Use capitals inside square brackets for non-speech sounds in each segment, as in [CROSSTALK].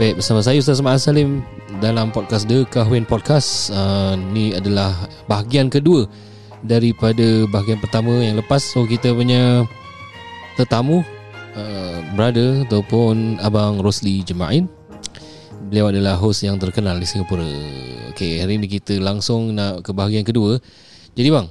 Baik, bersama saya Ustaz Ahmad Salim dalam podcast The Kahwin Podcast. Uh, ni adalah bahagian kedua daripada bahagian pertama yang lepas. So kita punya tetamu uh, brother ataupun abang Rosli Jemain. Beliau adalah host yang terkenal di Singapura. Okey, hari ini kita langsung nak ke bahagian kedua. Jadi bang,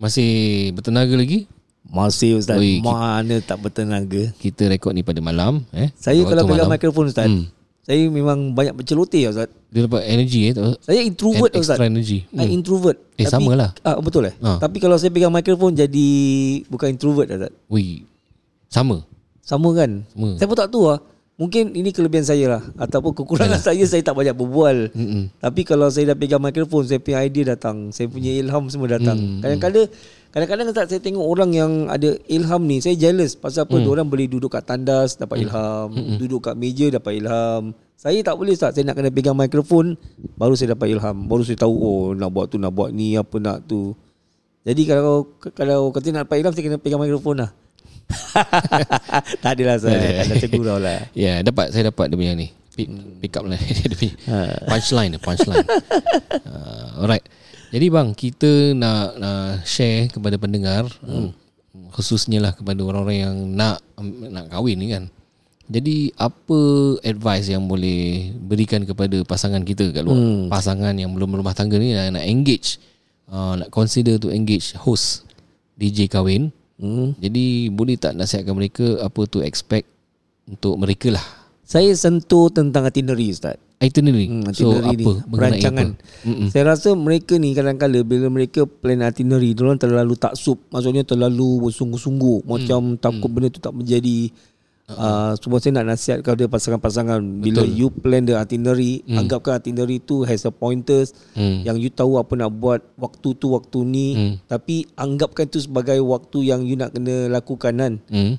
masih bertenaga lagi? Masih Ustaz Oi, ki- Mana tak bertenaga Kita rekod ni pada malam eh. Saya kalau pegang malam. mikrofon Ustaz Hmm. Saya memang banyak berceloteh Ustaz Dia dapat energi eh. tak- Saya introvert Ustaz Extra energy. I introvert Eh, sama lah. ah, Betul eh Ah. Tapi kalau saya pegang mikrofon Jadi Bukan introvert Ustaz Wih, sama. Sama kan Sama. Saya pun tak tahu lah Mungkin ini kelebihan saya lah. Ataupun kekurangan saya Saya tak banyak berbual. Mm-mm. Tapi kalau saya dah pegang mikrofon Saya punya idea datang. Saya punya ilham semua datang. Hmm, Kadang-kadang Kadang-kadang Ustaz saya tengok orang yang ada ilham ni Saya jealous Pasal apa Hmm. Orang boleh duduk kat tandas Dapat ilham. Duduk kat meja Dapat ilham. Saya tak boleh Ustaz. Saya nak kena pegang mikrofon Baru saya dapat ilham. Baru saya tahu Oh nak buat tu Nak buat ni Apa nak tu. Jadi kalau Kalau kata nak dapat ilham Saya kena pegang mikrofon lah [LAUGHS] Tak adalah saya Ada segurau lah [LAUGHS] Ya, yeah, dapat saya dapat dia punya ni. Pick, pick up lah [LAUGHS] dia punya punchline dia, punchline. uh, alright. Jadi bang, kita nak, nak share kepada pendengar hmm. khususnya lah kepada orang-orang yang nak nak kahwin ni kan. Jadi apa advice yang boleh berikan kepada pasangan kita kat luar? Hmm. Pasangan yang belum berumah tangga ni nak, nak engage uh, nak consider to engage host DJ kahwin. Hmm. Jadi boleh tak nasihatkan mereka apa to expect untuk mereka lah Saya sentuh tentang itinerary Ustaz itinerary. Hmm, so itinerary apa ni, mengenai perancangan. apa? Mm-mm. Saya rasa mereka ni kadang-kadang bila mereka plan itinerary, diorang terlalu taksub. Maksudnya terlalu bersungguh-sungguh. Macam takut benda tu tak menjadi Uh, cuma saya nak nasihat kepada pasangan-pasangan bila Betul. you plan the itinerary Hmm. anggapkan itinerary tu has a pointers Hmm. yang you tahu apa nak buat waktu tu waktu ni Hmm. tapi anggapkan tu sebagai waktu yang you nak kena lakukan kan Hmm.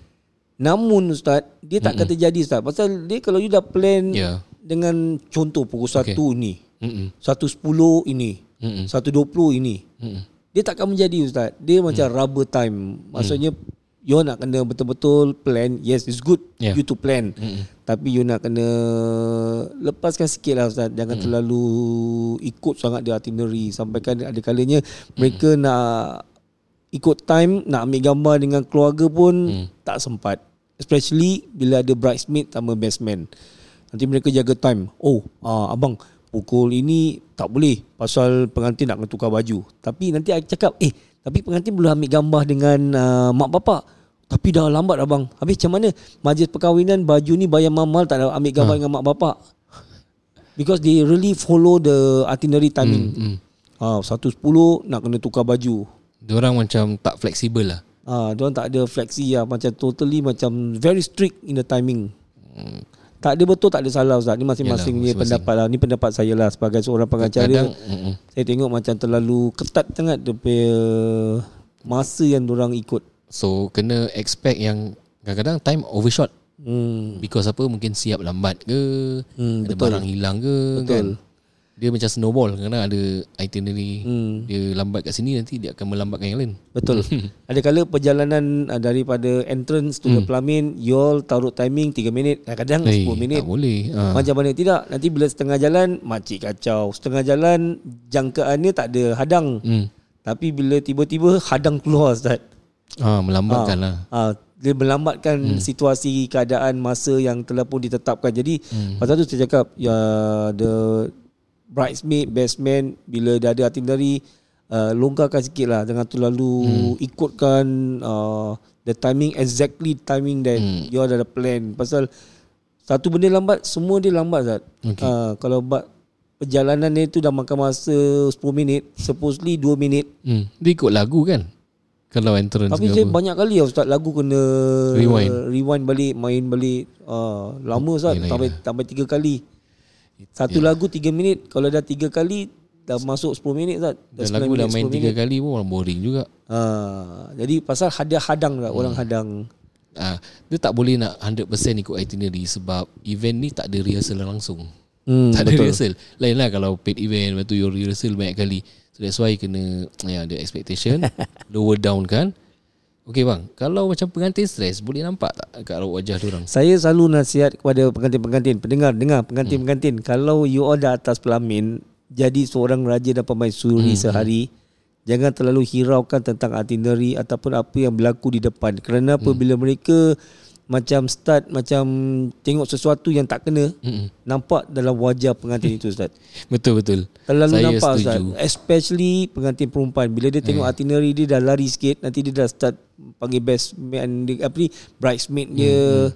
namun ustaz dia tak akan terjadi ustaz pasal dia kalau you dah plan Ya. dengan contoh pukul 1 Okay. ni Mm-mm. 1.10 ini Mm-mm. 1.20 ini Mm-mm. Dia tak akan menjadi Ustaz Dia macam rubber time Maksudnya You nak kena betul-betul plan Yes it's good Yeah. You to plan. Mm-mm. Tapi you nak kena Lepaskan sikit lah Ustaz. Jangan terlalu Ikut sangat dia itinerary. Sampaikan ada kalanya Mereka nak Ikut time Nak ambil gambar dengan keluarga pun Tak sempat. Especially Bila ada bridesmaid Sama best man. Nanti mereka jaga time. Oh ah, abang Pukul ini tak boleh. Pasal pengantin nak tukar baju. Tapi nanti I cakap Eh tapi pengantin boleh ambil gambar dengan uh, mak bapak Tapi dah lambat abang Habis macam mana Majlis perkahwinan baju ni bayar mahal Tak ada ambil gambar dengan mak bapak Because they really follow the itinerary timing Hmm. Ah, 1.10 nak kena tukar baju Diorang macam tak fleksibel lah. Ah, dia tak ada fleksi lah macam totally macam very strict in the timing. Hmm. Tak ada betul tak ada salah Ustaz. Ni masing-masing Yalah, ni pendapat lah. Ni pendapat saya lah sebagai seorang pengacara. Kadang. Saya tengok macam terlalu ketat sangat dia punya masa yang orang ikut. so kena expect yang kadang-kadang time overshot Hmm. because apa mungkin siap lambat ke, Hmm, ada betul. barang hilang ke Betul. kan. Dia macam snowball kadang ada itinerary Hmm. dia lambat kat sini nanti dia akan melambatkan yang lain. Betul. [LAUGHS] ada kala perjalanan uh, daripada entrance to the pelamin, you all taruh timing 3 minit, kadang-kadang Eh, 10 minit. tak boleh. Ha. Macam mana tidak Nanti bila setengah jalan Makcik kacau Setengah jalan Jangkaannya tak ada hadang Hmm. Tapi bila tiba-tiba Hadang keluar Ustaz Ha, melambatkan lah. ha, Dia melambatkan hmm. situasi Keadaan masa Yang telah pun ditetapkan Jadi hmm. Pasal tu saya cakap ya, The Bridesmaid Best man Bila dah ada itinerary uh, Longgarkan sikit lah Jangan terlalu hmm. Ikutkan uh, The timing Exactly timing that hmm. You dah ada plan Pasal satu benda lambat Semua dia lambat Zat Okay. uh, Kalau ba- Perjalanan dia tu dah makan masa 10 minit Supposedly 2 minit Hmm. Dia ikut lagu kan? Kalau entrance Tapi saya apa. banyak kali lah Ustaz Lagu kena Rewind. Rewind balik Main balik uh, Lama Ustaz Sampai, sampai 3 kali Satu lagu 3 minit Kalau dah 3 kali Dah masuk 10 minit Ustaz Dan 9 lagu dah minit, main 10 tiga minit. kali pun orang boring juga. uh, Jadi pasal ada hadang lah Orang hadang Ah, dia tak boleh nak 100% ikut itinerary sebab event ni tak ada rehearsal langsung. hmm, tak ada betul. rehearsal. Lain lah kalau paid event lepas tu you rehearsal banyak kali. So that's why kena ya ada expectation [LAUGHS] lower down kan. Okey bang, kalau macam pengantin stres boleh nampak tak kat raut wajah dia orang? Saya selalu nasihat kepada pengantin-pengantin, pendengar, dengar pengantin-pengantin, kalau you all dah atas pelamin, jadi seorang raja dan pemaisuri hmm. sehari, jangan terlalu hiraukan tentang itinerary ataupun apa yang berlaku di depan. Kerana apabila mereka macam start macam tengok sesuatu yang tak kena Mm-mm. nampak dalam wajah pengantin [LAUGHS] itu Ustaz. Betul betul. Terlalu Saya nampak setuju. Ustaz. Especially pengantin perempuan bila dia tengok itinerary dia dah lari sikit nanti dia dah start panggil best man apa ni bridesmaid dia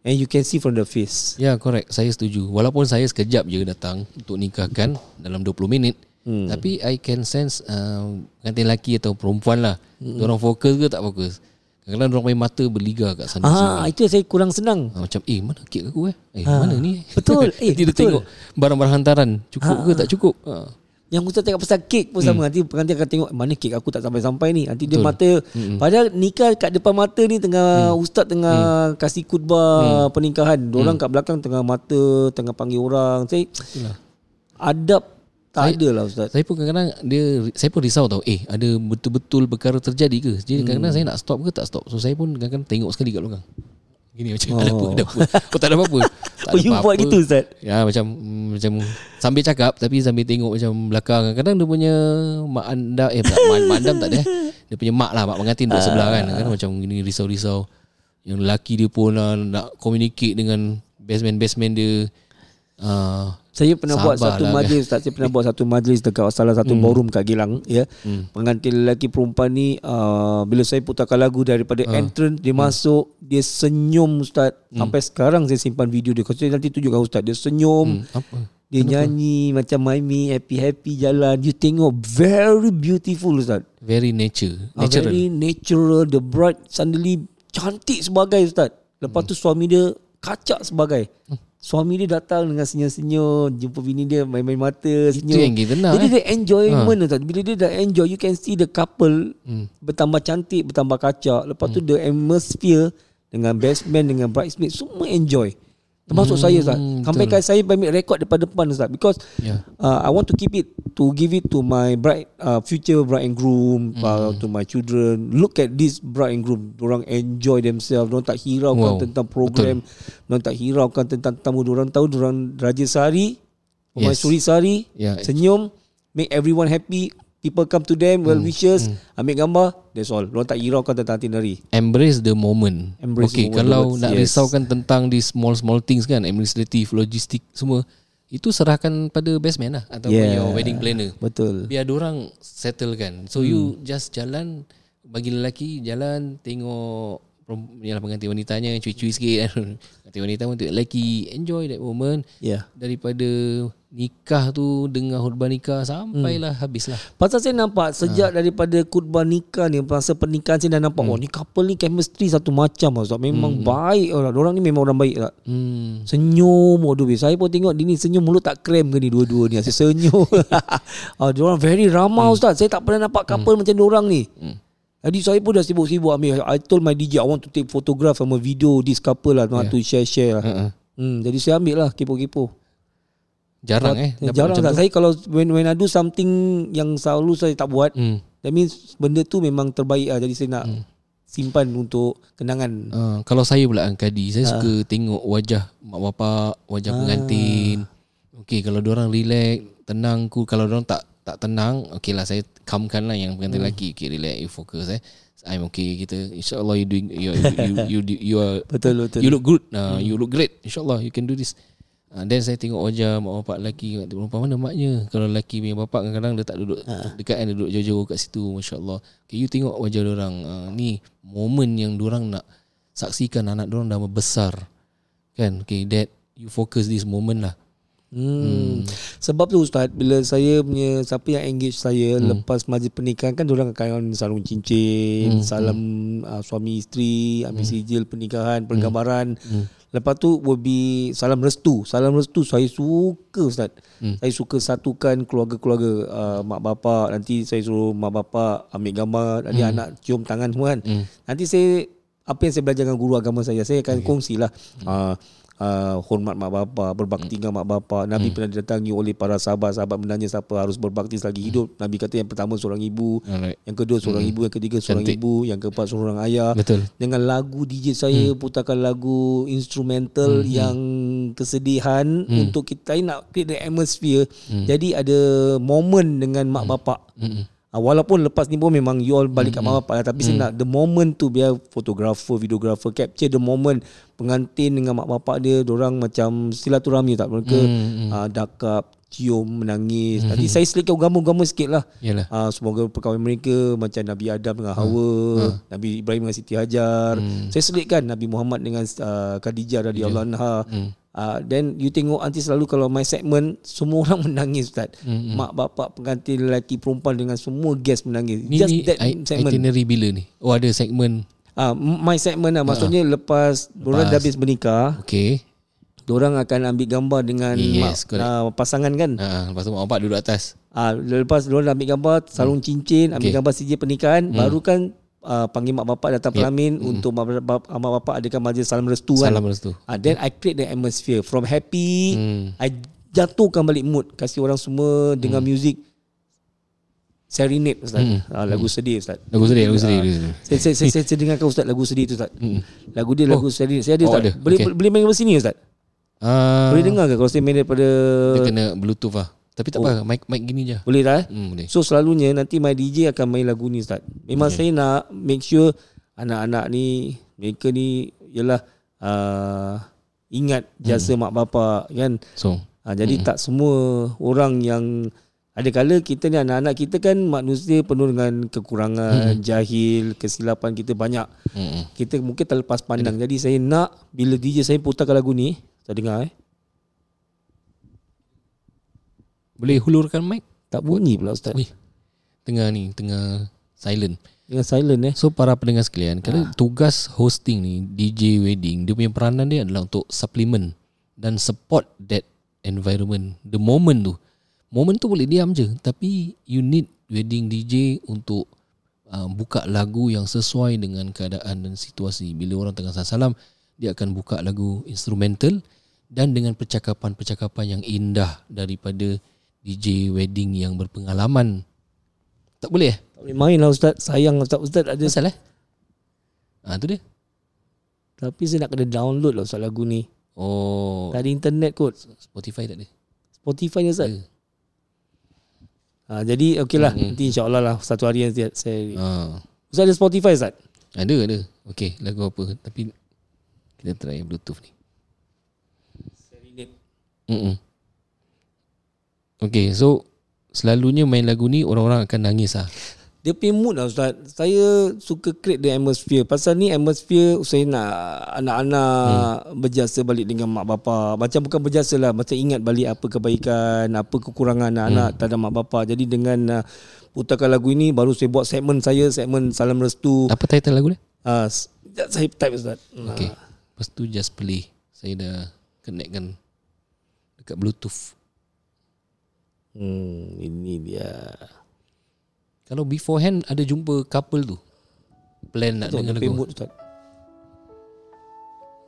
and you can see from the face. Ya correct Saya setuju Walaupun saya sekejap je datang Untuk nikahkan Dalam 20 minit hmm. Tapi I can sense uh, Pengantin lelaki atau perempuan lah hmm. Orang fokus ke tak fokus Kadang-kadang orang main mata berliga kat sana Ah itu saya kurang senang. ha, Macam eh mana kek aku eh Eh Ha. mana ni Betul. [LAUGHS] Eh, Nanti dia betul. tengok Barang-barang hantaran Cukup Ha, ke tak cukup ha. Yang Ustaz cakap pasal kek pun sama Nanti pengantin akan tengok Mana kek aku tak sampai-sampai ni Nanti dia mata Padahal nikah kat depan mata ni Tengah Ustaz tengah Kasih khutbah Pernikahan Diorang kat belakang Tengah mata Tengah panggil orang Saya Itulah. Adab Tak Saya- ada lah Ustaz Saya pun kadang-kadang dia saya pun risau tau. Eh, ada betul-betul perkara terjadi ke? Jadi kadang-kadang saya nak stop ke tak stop. So saya pun kadang-kadang tengok sekali kat belakang. Gini macam [LAUGHS] ada apa, Oh. ada apa. Oh, tak ada apa-apa. [LAUGHS] Tak Oh ada you buat apa-apa. gitu Ustaz Ya macam mm, macam sambil cakap tapi sambil tengok macam belakang. Kadang dia punya mak anda eh tak, mak, mak andam tak ada. eh. Dia punya mak lah, mak pengantin duduk sebelah kan. Kadang macam gini risau-risau. Yang lelaki dia pun uh, nak communicate dengan best man best man dia. Uh, Saya pernah buat Sabarlah satu kan. majlis Ustaz Saya pernah buat satu majlis Dekat salah satu Hmm. ballroom kat Gilang ya. Pengantin lelaki perempuan ni uh, Bila saya putarkan lagu Daripada Ah. entrance Dia masuk Dia senyum Ustaz. Sampai sekarang saya simpan video dia. Kalau saya nanti tunjukkan Ustaz Dia senyum. Hmm, apa? Dia nyanyi Macam Maimi Happy-happy jalan. You tengok Very beautiful Ustaz. Very nature, Ah, natural. Very natural The bride suddenly Cantik sebagai Ustaz. Lepas tu suami dia Kacak sebagai Suami dia datang dengan senyum-senyum Jumpa bini dia main-main mata senyum. yang kita nak, Jadi eh. dia enjoyment Ustaz Bila dia dah enjoy You can see the couple Bertambah cantik Bertambah kacak. Lepas tu the atmosphere Dengan best man Dengan bridesmaid Semua enjoy Termasuk saya Ustaz. Sampai kan saya ambil rekod depan depan Ustaz. Because Ya. uh, I want to keep it To give it to my bride uh, Future bride and groom uh, To my children. Look at this bride and groom. Diorang enjoy themselves. Diorang tak hiraukan Wow. tentang program. Diorang tak hiraukan tentang tamu. Diorang tahu Diorang raja sehari Pemaisuri sehari Ya. Senyum Make everyone happy People come to them Well wishes Ambil gambar That's all Diorang tak hiraukan tentang itinerary Embrace the moment. Embrace okay, the moment, kalau words, nak yes. risaukan tentang di small small things kan, administrative, logistik semua, itu serahkan pada best man lah ataupun Yeah. your wedding planner. Betul Biar orang settle kan. So you just jalan bagi lelaki jalan tengok yalah pengantin wanitanya cuy-cuy sikit kan. [LAUGHS] pengantin wanita tengok lelaki enjoy that moment Yeah daripada nikah tu dengar khutbah nikah sampailah habislah. Pasal saya nampak sejak daripada khutbah nikah ni masa pernikahan saya dah nampak oh ni couple ni chemistry satu macam lah Ustaz. Memang baik orang. Orang ni memang orang baik tak. Hmm. Senyum Aduh babe. Saya pun tengok dia ni senyum mulut tak krem ke ni dua-dua ni Asyik senyum [LAUGHS] ah, Dia orang very ramah Ustaz Saya tak pernah nampak couple macam dia orang ni Jadi saya pun dah sibuk-sibuk ambil I told my DJ I want to take photograph sama video this couple lah yeah. to share-share lah Uh-uh. hmm, Jadi saya ambil lah kepo-kepo Jarang eh dapat Jarang tak tu. Saya kalau when, when I do something Yang selalu saya tak buat Hmm. That means benda tu memang terbaik lah. Jadi saya nak simpan untuk kenangan. Uh, kalau saya pula Kadi Ah. Saya suka tengok wajah Mak bapak Wajah pengantin. Okay kalau orang relax Tenang cool. Kalau orang tak tak tenang Okay lah saya calmkan lah Yang pengantin lelaki. Okay relax You focus eh. I'm okay kita InsyaAllah you doing you, you, you, you, you, are [LAUGHS] Betul betul. You look good. Uh, You look great. InsyaAllah you can do this uh, Then saya tengok wajah Mak bapak lelaki Kat perempuan mana maknya Kalau lelaki punya bapak Kadang-kadang dia tak duduk Dekat kan duduk jauh-jauh kat situ Masya Allah okay, You tengok wajah orang uh, Ni Moment yang orang nak Saksikan anak orang dah besar Kan Okay that You focus this moment lah Hmm. Sebab tu Ustaz Bila saya punya Siapa yang engage saya hmm. Lepas majlis pernikahan Kan diorang akan Sarung cincin hmm. Salam uh, suami isteri Ambil hmm. sijil pernikahan Penggambaran hmm. Lepas tu will be Salam restu Salam restu saya suka Ustaz hmm. Saya suka satukan Keluarga-keluarga uh, Mak bapak Nanti saya suruh Mak bapak Ambil gambar Nanti hmm. anak cium tangan semua kan hmm. Nanti saya Apa yang saya belajar dengan guru agama saya Saya akan okay. kongsi lah hmm. uh, uh, hormat mak bapa, berbakti Hmm. dengan mak bapa. Nabi pernah didatangi oleh para sahabat-sahabat bertanya siapa harus berbakti selagi hidup. Nabi kata yang pertama seorang ibu, Alright. yang kedua seorang ibu, yang ketiga seorang Hmm. Cantik. ibu, yang keempat seorang ayah. Betul. Dengan lagu DJ saya putarkan lagu instrumental yang kesedihan untuk kita nak create the atmosphere. Jadi ada moment dengan mak bapak. Mm-mm. Uh, walaupun lepas ni pun memang you all balik kat mak bapak lah, tapi saya nak the moment tu biar fotografer, videographer capture the moment pengantin dengan mak bapak dia, orang macam silaturahmi tak? Mereka Mm, uh, dakap, cium, menangis. Nanti saya selitkan agama-agama sikit lah. Yalah. Uh, semoga perkahwinan mereka macam Nabi Adam dengan Hawa, Nabi Ibrahim dengan Siti Hajar. Saya selitkan Nabi Muhammad dengan uh, Khadijah radhiyallahu anha. Mm. Uh, then you tengok nanti selalu kalau my segment semua orang [LAUGHS] menangis Ustaz. Mm-hmm. Mak bapak pengantin lelaki perempuan dengan semua guest menangis. Ni, Just ni that i- segment. itinerary bila ni? Oh ada segmen. Ah uh, my segment lah maksudnya lepas orang dah habis bernikah, Okay. Orang akan ambil gambar dengan Yes, mak, uh, pasangan kan. Ha, lepas tu mak bapak duduk atas. Ah uh, lepas orang dah ambil gambar sarung cincin, ambil Okay. gambar CJ pernikahan, baru kan uh, panggil mak bapak datang pelamin untuk mak, bap- mak bapak adakan majlis salam restu kan. Salam restu. Ah, then I create the atmosphere from happy, Hmm. I jatuhkan balik mood, kasih orang semua dengar music serenade Ustaz. Hmm. Lagu sedih Ustaz. Lagu sedih, lagu sedih. lagu sedih. Saya saya, saya, saya, saya dengarkan Ustaz lagu sedih tu Ustaz. Hmm. Lagu dia lagu serenade. Saya ada Oh, Ustaz. Boleh Okay. boleh main dari sini Ustaz? Ah, Boleh dengar ke kalau saya main daripada Dia kena bluetooth lah. Tapi tak apa, mic mic gini je. boleh tak? eh? Hmm, boleh. So selalunya nanti my DJ akan main lagu ni Ustaz. Memang saya nak make sure anak-anak ni mereka ni ialah uh, ingat jasa mak bapak kan. So, Ha, jadi tak semua orang yang ada kala kita ni anak-anak kita kan manusia penuh dengan kekurangan, jahil, kesilapan kita banyak. mm Kita mungkin terlepas pandang. Jadi saya nak bila DJ saya putarkan lagu ni, saya dengar eh. boleh hulurkan mic? Tak bunyi pula Ustaz. Ui. Tengah ni, tengah silent. Dengan silent eh. So para pendengar sekalian, kalau tugas hosting ni DJ wedding, dia punya peranan dia adalah untuk supplement dan support that environment, the moment tu. Moment tu boleh diam je, tapi you need wedding DJ untuk uh, buka lagu yang sesuai dengan keadaan dan situasi. Bila orang tengah salam, dia akan buka lagu instrumental dan dengan percakapan-percakapan yang indah daripada DJ wedding yang berpengalaman. Tak boleh eh? Tak boleh main lah Ustaz. Sayang Ustaz. Ustaz ada Asal eh? Ah tu dia. Tapi saya nak kena download lah Ustaz lagu ni. Oh, Tak ada internet kot. Spotify tak ada. Spotify ni Ustaz. Ha, jadi okey lah. Hmm. Nanti insyaAllah lah satu hari nanti saya... Ah, Ustaz ada Spotify Ustaz? ada ada. Okey, lagu apa? Tapi kita try bluetooth ni. Mm. Okey, so selalunya main lagu ni orang-orang akan nangis ah. Dia punya mood lah Ustaz. Saya suka create the atmosphere. Pasal ni atmosphere saya nak anak-anak hmm. berjasa balik dengan mak bapa. Macam bukan berjasa lah. Macam ingat balik apa kebaikan, apa kekurangan anak-anak hmm. terhadap mak bapa. Jadi dengan uh, putarkan lagu ini baru saya buat segmen saya, segmen Salam Restu. Apa title lagu dia? Uh, saya type Ustaz. Okey. Lepas tu just play. Saya dah connectkan dekat bluetooth. Hmm, ini dia. Kalau beforehand ada jumpa couple tu plan nak dengar lagu. mood Ustaz.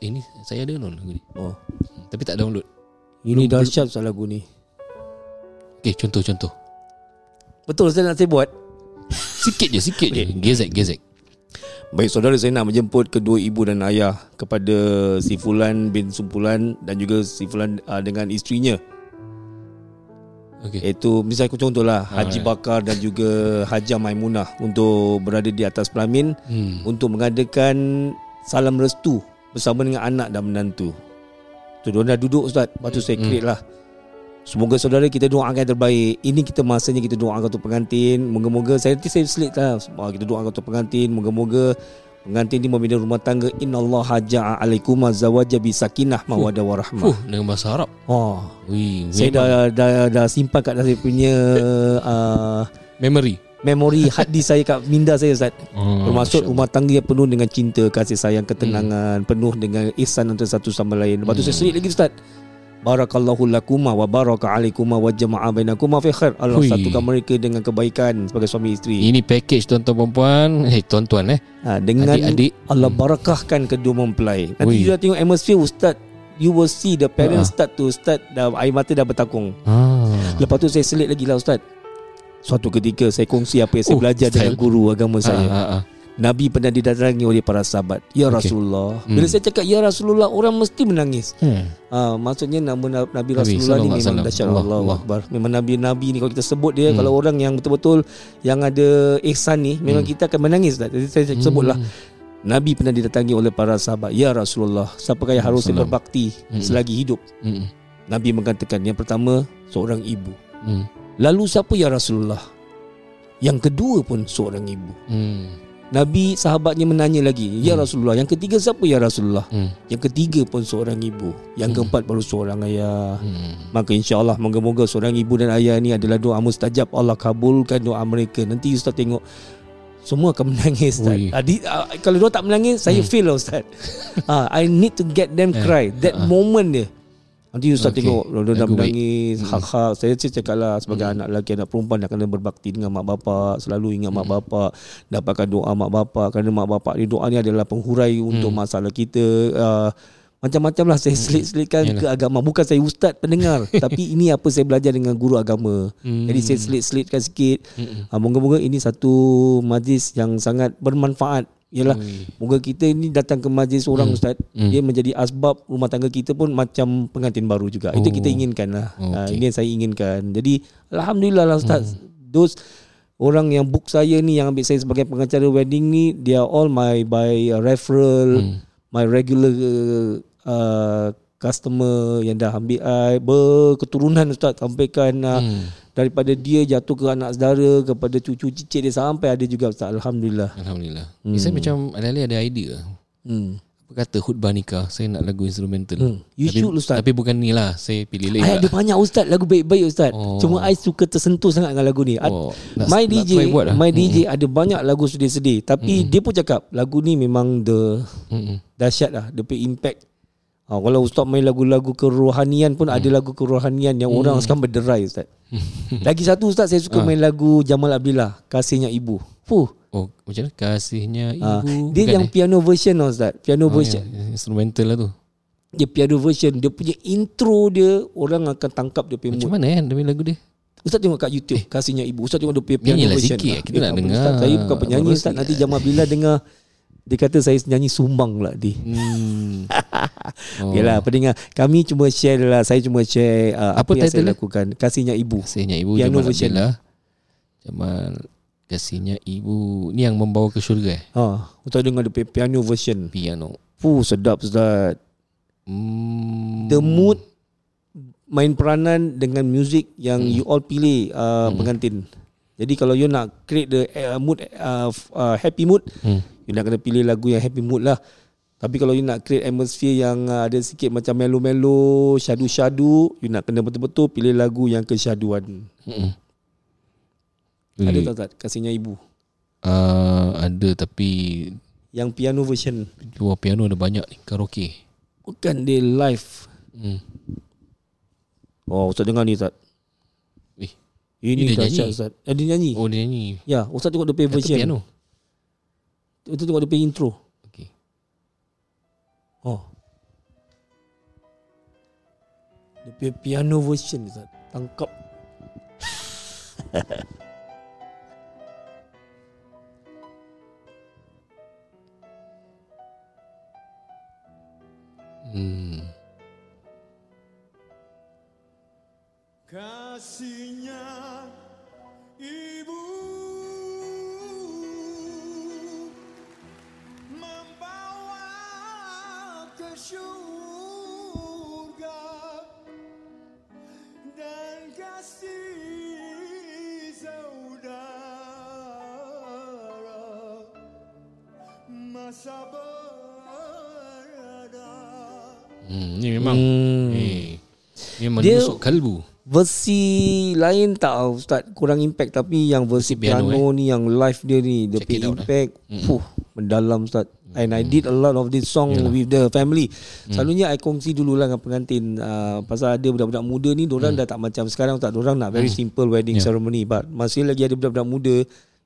Eh ni saya ada download lagu ni. Oh. Tapi tak download. Ini dahsyat Ustaz lagu ni. Okey, contoh-contoh. Betul Ustaz nak saya buat? Sikit je, sikit je. Gezek, gezek. Baik saudara saya nak menjemput kedua ibu dan ayah kepada si Fulan bin Sumpulan dan juga si Fulan uh, dengan isterinya Okey. iaitu misalnya aku contohlah Haji Alright. Bakar dan juga Haja Maimunah untuk berada di atas pelamin Hmm. untuk mengadakan salam restu bersama dengan anak dan menantu. Tu dia dah duduk ustaz, lepas tu saya Hmm. create lah. Semoga saudara kita doakan yang terbaik. Ini kita masanya kita doakan untuk pengantin. Moga-moga saya nanti saya selit lah. Ah, Kita doakan untuk pengantin. Moga-moga pengantin ini membina rumah tangga. Inna Allah haja'a alaikum zawaja bi sakinah mawadah warahmah. Fuh, dengan bahasa Arab. Oh, Wih, saya memang dah, dah dah simpan kat saya punya [LAUGHS] uh, memory. memori hard disk saya kat minda saya Ustaz. [LAUGHS] Bermaksud Masya rumah tangga yang penuh dengan cinta, kasih sayang, ketenangan, penuh dengan ihsan antara satu sama lain. Lepas tu saya selit lagi Ustaz. Barakallahu lakuma wa baraka alaikuma wa jama'a bainakuma fi khair. Allah Hui. satukan mereka dengan kebaikan sebagai suami isteri. Ini package tuan-tuan perempuan. Eh, tuan-tuan eh. Ha, dengan Adik-adik. Allah barakahkan kedua mempelai. Nanti Hui. you dah tengok atmosphere Ustaz. You will see the parents Ha. start to start dah, Air mata dah bertakung Ah. Lepas tu saya selit lagi lah Ustaz Suatu ketika saya kongsi apa yang saya Oh, belajar style. dengan guru agama saya Ah, ah, ah. Nabi pernah didatangi oleh para sahabat Ya Okey. Rasulullah Hmm. Bila saya cakap Ya Rasulullah Orang mesti menangis Hmm. Ah, maksudnya nama Nabi, Nabi Nabi Rasulullah ni memang dahsyat Allah, Allah, Allah. Akbar. Memang Nabi-Nabi ni kalau kita sebut dia Hmm. kalau orang yang betul-betul yang ada ihsan ni memang Hmm. kita akan menangis tak. Jadi saya sebutlah Nabi pernah didatangi oleh para sahabat, "Ya Rasulullah, siapakah yang harus berbakti Hmm. selagi hidup?" Hmm. Nabi mengatakan yang pertama seorang ibu. Hmm. Lalu siapa ya Rasulullah? Yang kedua pun seorang ibu. Hmm. Nabi sahabatnya menanya lagi, "Ya Hmm. Rasulullah, yang ketiga siapa ya Rasulullah?" Hmm. Yang ketiga pun seorang ibu. Yang Hmm. keempat baru seorang ayah. Hmm. Maka insya-Allah moga-moga seorang ibu dan ayah ni adalah doa mustajab. Allah kabulkan doa mereka. Nanti ustaz tengok semua akan menangis ustaz. Ui. Adi, uh, kalau dia tak menangis saya Hmm. feel lah ustaz. [LAUGHS] Ah, I need to get them Eh, cry. That ah. moment dia. Nanti ustaz Okay. tengok dia dah menangis Hmm. hak-hak. Saya cakap lah sebagai anak lelaki anak perempuan dah kena berbakti dengan mak bapak, selalu ingat mak Hmm. bapak, dapatkan doa mak bapak kerana mak bapak ni doa ni adalah penghurai untuk Hmm. masalah kita. Uh, macam-macam lah saya selit-selitkan Yalah. ke agama Bukan saya ustaz pendengar [LAUGHS] Tapi ini apa saya belajar dengan guru agama Hmm. Jadi saya selit-selitkan sikit Hmm. ha, Moga-moga ini satu majlis yang sangat bermanfaat Yalah Ui. Moga kita ini datang ke majlis orang Hmm. ustaz Hmm. Dia menjadi asbab rumah tangga kita pun macam pengantin baru juga Itu Oh. kita inginkan lah ha, Okey. Ini yang saya inginkan Jadi Alhamdulillah lah ustaz Hmm. Those Orang yang book saya ni Yang ambil saya sebagai pengacara wedding ni They are all my by referral Hmm. my regular uh, customer yang dah ambil I berketurunan ustaz sampaikan uh, Hmm. Daripada dia jatuh ke anak saudara kepada cucu cicit dia sampai ada juga ustaz alhamdulillah. Alhamdulillah. Hmm. Hmm. Saya macam alih-alih ada idea. Hmm. Apa kata khutbah nikah saya nak lagu instrumental. Hmm. You tapi, should, Ustaz. Tapi bukan ni lah. Saya pilih lain. Ada pula. banyak ustaz lagu baik-baik ustaz. Oh. Cuma I suka tersentuh sangat dengan lagu ni. Oh, my nak DJ, lah. my DJ ada banyak lagu sedih-sedih tapi Hmm. dia pun cakap lagu ni memang the Hmm. dahsyat lah dia punya impact ha, kalau ustaz main lagu-lagu kerohanian pun ada lagu kerohanian yang orang sekarang berderai ustaz [LAUGHS] lagi satu ustaz saya suka Ah. main lagu Jamal Abdillah kasihnya ibu Fuh. Oh, macam mana? Kasihnya ibu. Ha, dia Bukan yang eh? piano version ustaz piano Oh, version ya. Instrumental lah tu. dia piano version dia punya intro dia orang akan tangkap dia punya Macam mood mana kan dia punya lagu dia? Ustaz tengok kat YouTube kasihnya ibu Ustaz tengok dia punya piano Nyanyilah version sikit, Ah, kita dia nak dengar. Ustaz, saya bukan penyanyi Ustaz nanti Jamal Abdillah dengar dia kata saya nyanyi sumbang pula dia Hmm. [LAUGHS] Oh. Yalah pendengar Kami cuma share lah Saya cuma share uh, Apa, Apa yang saya dia? lakukan Kasihnya ibu Kasihnya ibu Piano Jamal version. Abdillah. Jamal Kasihnya ibu Ni yang membawa ke syurga eh? ha, Untuk dengar dia piano version Piano Fuh sedap Ustaz hmm. The mood Main peranan Dengan music Yang Hmm. you all pilih uh, Pengantin Jadi kalau you nak Create the uh, mood uh, uh, Happy mood hmm. You nak kena pilih lagu yang happy mood lah Tapi kalau you nak create atmosphere yang uh, ada sikit macam melo-melo, syadu-syadu, you nak kena betul-betul pilih lagu yang kesyaduan. Hmm. Ada tak tak kasihnya ibu? uh, Ada tapi Yang piano version. Jual piano ada banyak ni Karaoke Bukan dia live. hmm. Oh, Ustaz dengar ni Ustaz. Eh, Ini dia dahsyat nyanyi? Ustaz. Eh, dia nyanyi. Oh dia nyanyi Ya, Ustaz tengok dia Kata version. piano Ustaz tengok dia punya intro. okay. Oh. Dia punya piano version Ustaz. Tangkap. [LAUGHS] hmm. Kasihnya hmm. Ni memang Hmm. eh, Ni memang Dia- menusuk kalbu Versi lain tak Ustaz kurang impact tapi yang versi piano, piano, ni yang live dia ni dia Check it out, impact fuh mendalam Ustaz. And I did a lot of this song Yalah. with the family. Selalunya I kongsi dululah dengan pengantin uh, pasal ada budak-budak muda ni diorang dah tak macam sekarang tak diorang nak very simple wedding Yeah. ceremony but masih lagi ada budak-budak muda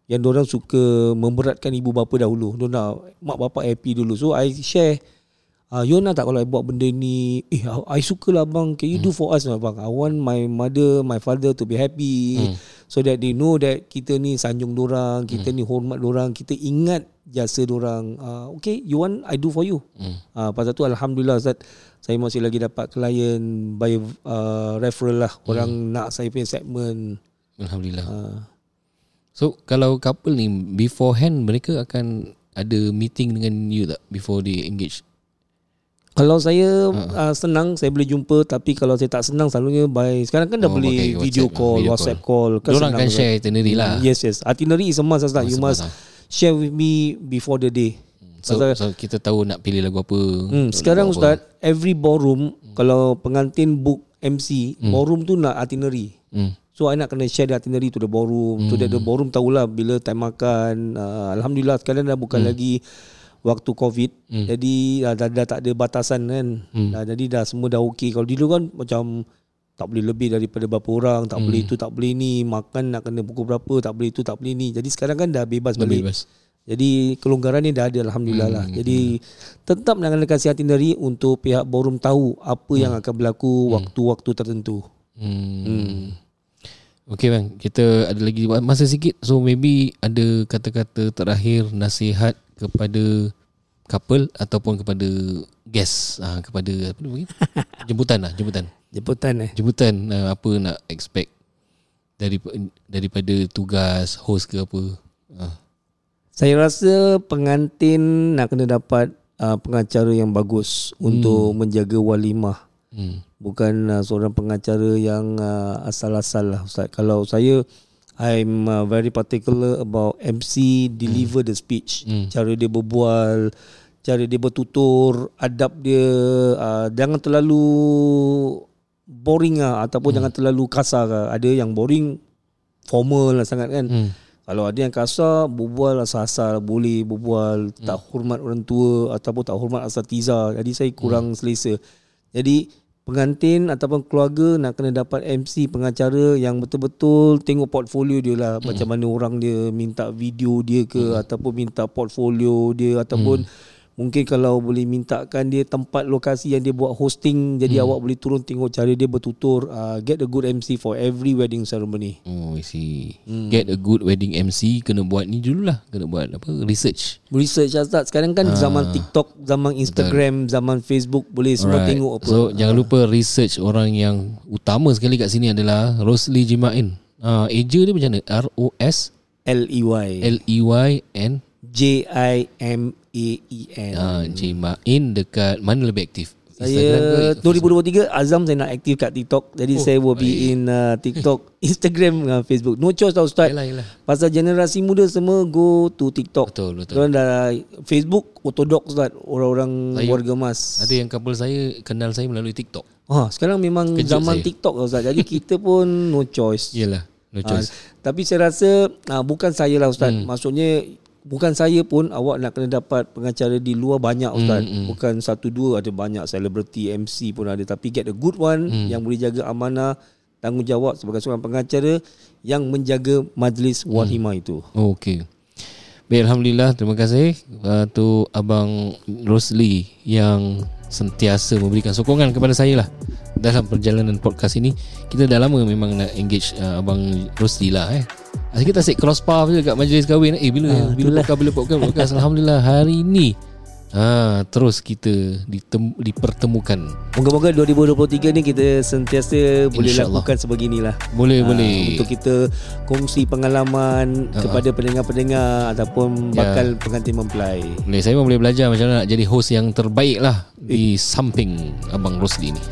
yang diorang suka memberatkan ibu bapa dahulu. Diorang nak mak bapak happy dulu. So I share Ah, you nak tak kalau I buat benda ni? Eh I suka lah bang. Can you do for us lah bang? I want my mother My father to be happy. So that they know that Kita ni sanjung dorang Kita ni hormat dorang Kita ingat Jasa dorang ah, Okay you want I do for you. Ah, Pasal tu Alhamdulillah Ustaz Saya masih lagi dapat klien By uh, referral lah. Orang nak saya punya segment. Alhamdulillah. ah. So kalau couple ni beforehand mereka akan ada meeting dengan you tak before they engage? Kalau saya uh. senang saya boleh jumpa tapi kalau saya tak senang selalunya by sekarang kan dah Oh, boleh pakai video WhatsApp, call, video WhatsApp call. Kan Diorang akan Ustaz. share itinerary lah. Mm, Yes yes. Itinerary is a must Ustaz. You Must, must, share with me before the day. So, Pasal- so kita tahu nak pilih lagu apa. Hmm, sekarang lagu apa. Ustaz, every ballroom kalau pengantin book MC, ballroom tu nak itinerary. Hmm. So I nak kena share the itinerary to the ballroom so that the ballroom tahulah bila time makan. Uh, Alhamdulillah sekarang dah bukan lagi waktu covid. Jadi uh, dah, dah tak ada batasan kan. Dah, jadi dah semua dah okey. Kalau dulu kan macam tak boleh lebih daripada berapa orang, tak boleh itu, tak boleh ni, makan nak kena pukul berapa, tak boleh itu, tak boleh ni. Jadi sekarang kan dah bebas Dah balik. bebas. Jadi kelonggaran ni dah ada alhamdulillah lah. Jadi tetap nak kena kasih itinerary untuk pihak ballroom tahu apa yang akan berlaku waktu-waktu tertentu. Hmm. hmm. Okay bang, kita ada lagi masa sikit. So maybe ada kata-kata terakhir nasihat kepada couple ataupun kepada guest ah kepada apa panggil? [LAUGHS] jemputan lah jemputan Jemputan eh. jemputan ah, apa nak expect dari daripada tugas host ke apa ah. Saya rasa pengantin nak kena dapat uh, pengacara yang bagus untuk menjaga walimah. Hmm. Bukan uh, seorang pengacara yang uh, asal-asal lah Ustaz. Kalau saya I'm uh, very particular about MC deliver the speech. Cara dia berbual, cara dia bertutur, adab dia uh, jangan terlalu boring lah ataupun jangan terlalu kasar lah. Ada yang boring formal lah sangat kan. Hmm. Kalau ada yang kasar berbual asal-asal boleh berbual tak hormat orang tua ataupun tak hormat asatiza. Jadi saya kurang selesa. Jadi pengantin ataupun keluarga nak kena dapat MC pengacara yang betul-betul tengok portfolio dia lah. Macam mana orang dia minta video dia ke ataupun minta portfolio dia ataupun mungkin kalau boleh mintakan dia tempat lokasi yang dia buat hosting jadi awak boleh turun tengok cara dia bertutur uh, get a good MC for every wedding ceremony. Oh I see. Hmm. Get a good wedding MC Kena buat ni dululah. Kena buat apa Research. Research Ustaz Sekarang kan zaman TikTok Zaman Instagram Zaman Facebook Boleh semua Alright. tengok apa. So jangan lupa research Orang yang utama sekali kat sini adalah Rosli Jimain. Uh, Eja dia macam mana? R-O-S L-E-Y L-E-Y-N J-I-M-A-E-N uh, Jimain dekat Mana lebih aktif? Saya Instagram ke 2023 Azam saya nak aktif kat TikTok. Jadi oh, saya will be in uh, TikTok [LAUGHS] Instagram dengan Facebook. No choice tau Ustaz. Yelah, yelah. Pasal generasi muda semua Go to TikTok. Betul, betul. Diorang dah Facebook Ortodox Ustaz. Orang-orang Saya- warga emas Ada yang couple saya Kenal saya melalui TikTok. Ha, Sekarang memang Kejut zaman saya. TikTok Ustaz. Jadi [LAUGHS] kita pun no choice. Yelah No Ah, choice. tapi saya rasa ah, bukan saya lah Ustaz. Hmm. Maksudnya bukan saya pun awak nak kena dapat pengacara di luar banyak Ustaz. Hmm, hmm. Bukan satu dua ada banyak selebriti MC pun ada tapi get a good one hmm. yang boleh jaga amanah tanggungjawab sebagai seorang pengacara yang menjaga majlis walimah itu. Oh, okay. Baik, Alhamdulillah. Terima kasih uh, tu Abang Rosli yang sentiasa memberikan sokongan kepada saya lah dalam perjalanan podcast ini. Kita dah lama memang nak engage uh, Abang Rosli lah eh. Asyik kita asyik cross path je kat majlis kahwin. Eh bila Ah, bila podcast bila podcast, podcast. Alhamdulillah hari ini ha, terus kita ditem, dipertemukan. Moga-moga 2023 ni kita sentiasa boleh lakukan sebeginilah. Boleh Ah, boleh. Untuk kita kongsi pengalaman Ah, kepada pendengar-pendengar ataupun Ya. bakal pengantin mempelai. Boleh saya pun boleh belajar macam mana nak jadi host yang terbaik lah di samping Abang Rosli ni.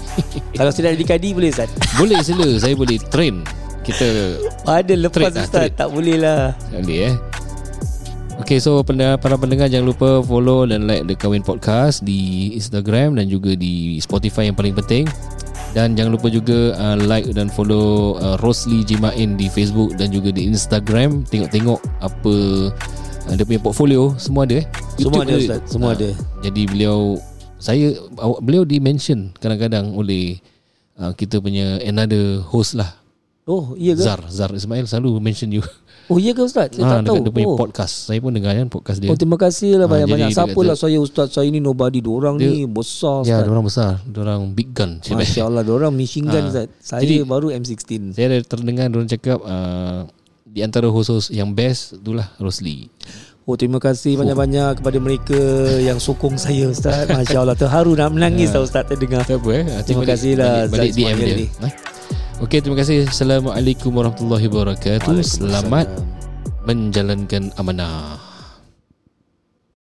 Kalau sudah ada kadi boleh Ustaz? boleh sila saya boleh train kita Ada lepas Trade lah, Ustaz, trade. tak boleh lah. boleh eh. Okay so pendengar, para pendengar jangan lupa follow dan like The Kahwin Podcast di Instagram dan juga di Spotify yang paling penting. Dan jangan lupa juga uh, like dan follow uh, Rosli Jimain di Facebook dan juga di Instagram. Tengok-tengok apa uh, dia punya portfolio semua ada eh. Semua YouTube ada, dia- Ustaz. Semua Ah, ada. Jadi beliau saya beliau di mention kadang-kadang oleh uh, kita punya another host lah Oh iya ke? Zar Zar Ismail selalu mention you. [LAUGHS] Oh iya ke Ustaz? Saya ha, tak tahu. dia punya oh. podcast. Saya pun dengar kan podcast dia. Oh terima kasih lah Ah, banyak-banyak. jadi Siapa lah saya Ustaz? Saya ni nobody. Diorang Dia- ni besar Ya Ustaz. orang besar. Orang big gun. [LAUGHS] Masya Allah Diorang machine gun Ah. Ustaz. Saya Jadi- baru M16 Saya ada terdengar Diorang cakap uh, Di antara host yang best Itulah Rosli. Oh terima kasih banyak-banyak Kepada mereka Yang sokong saya Ustaz. [LAUGHS] Masya Allah Terharu nak menangis tau Ustaz Terdengar. Tak apa eh Terima kasih lah, Balik, balik DM dia. ni. eh? Okey terima kasih. Assalamualaikum warahmatullahi wabarakatuh. Selamat menjalankan amanah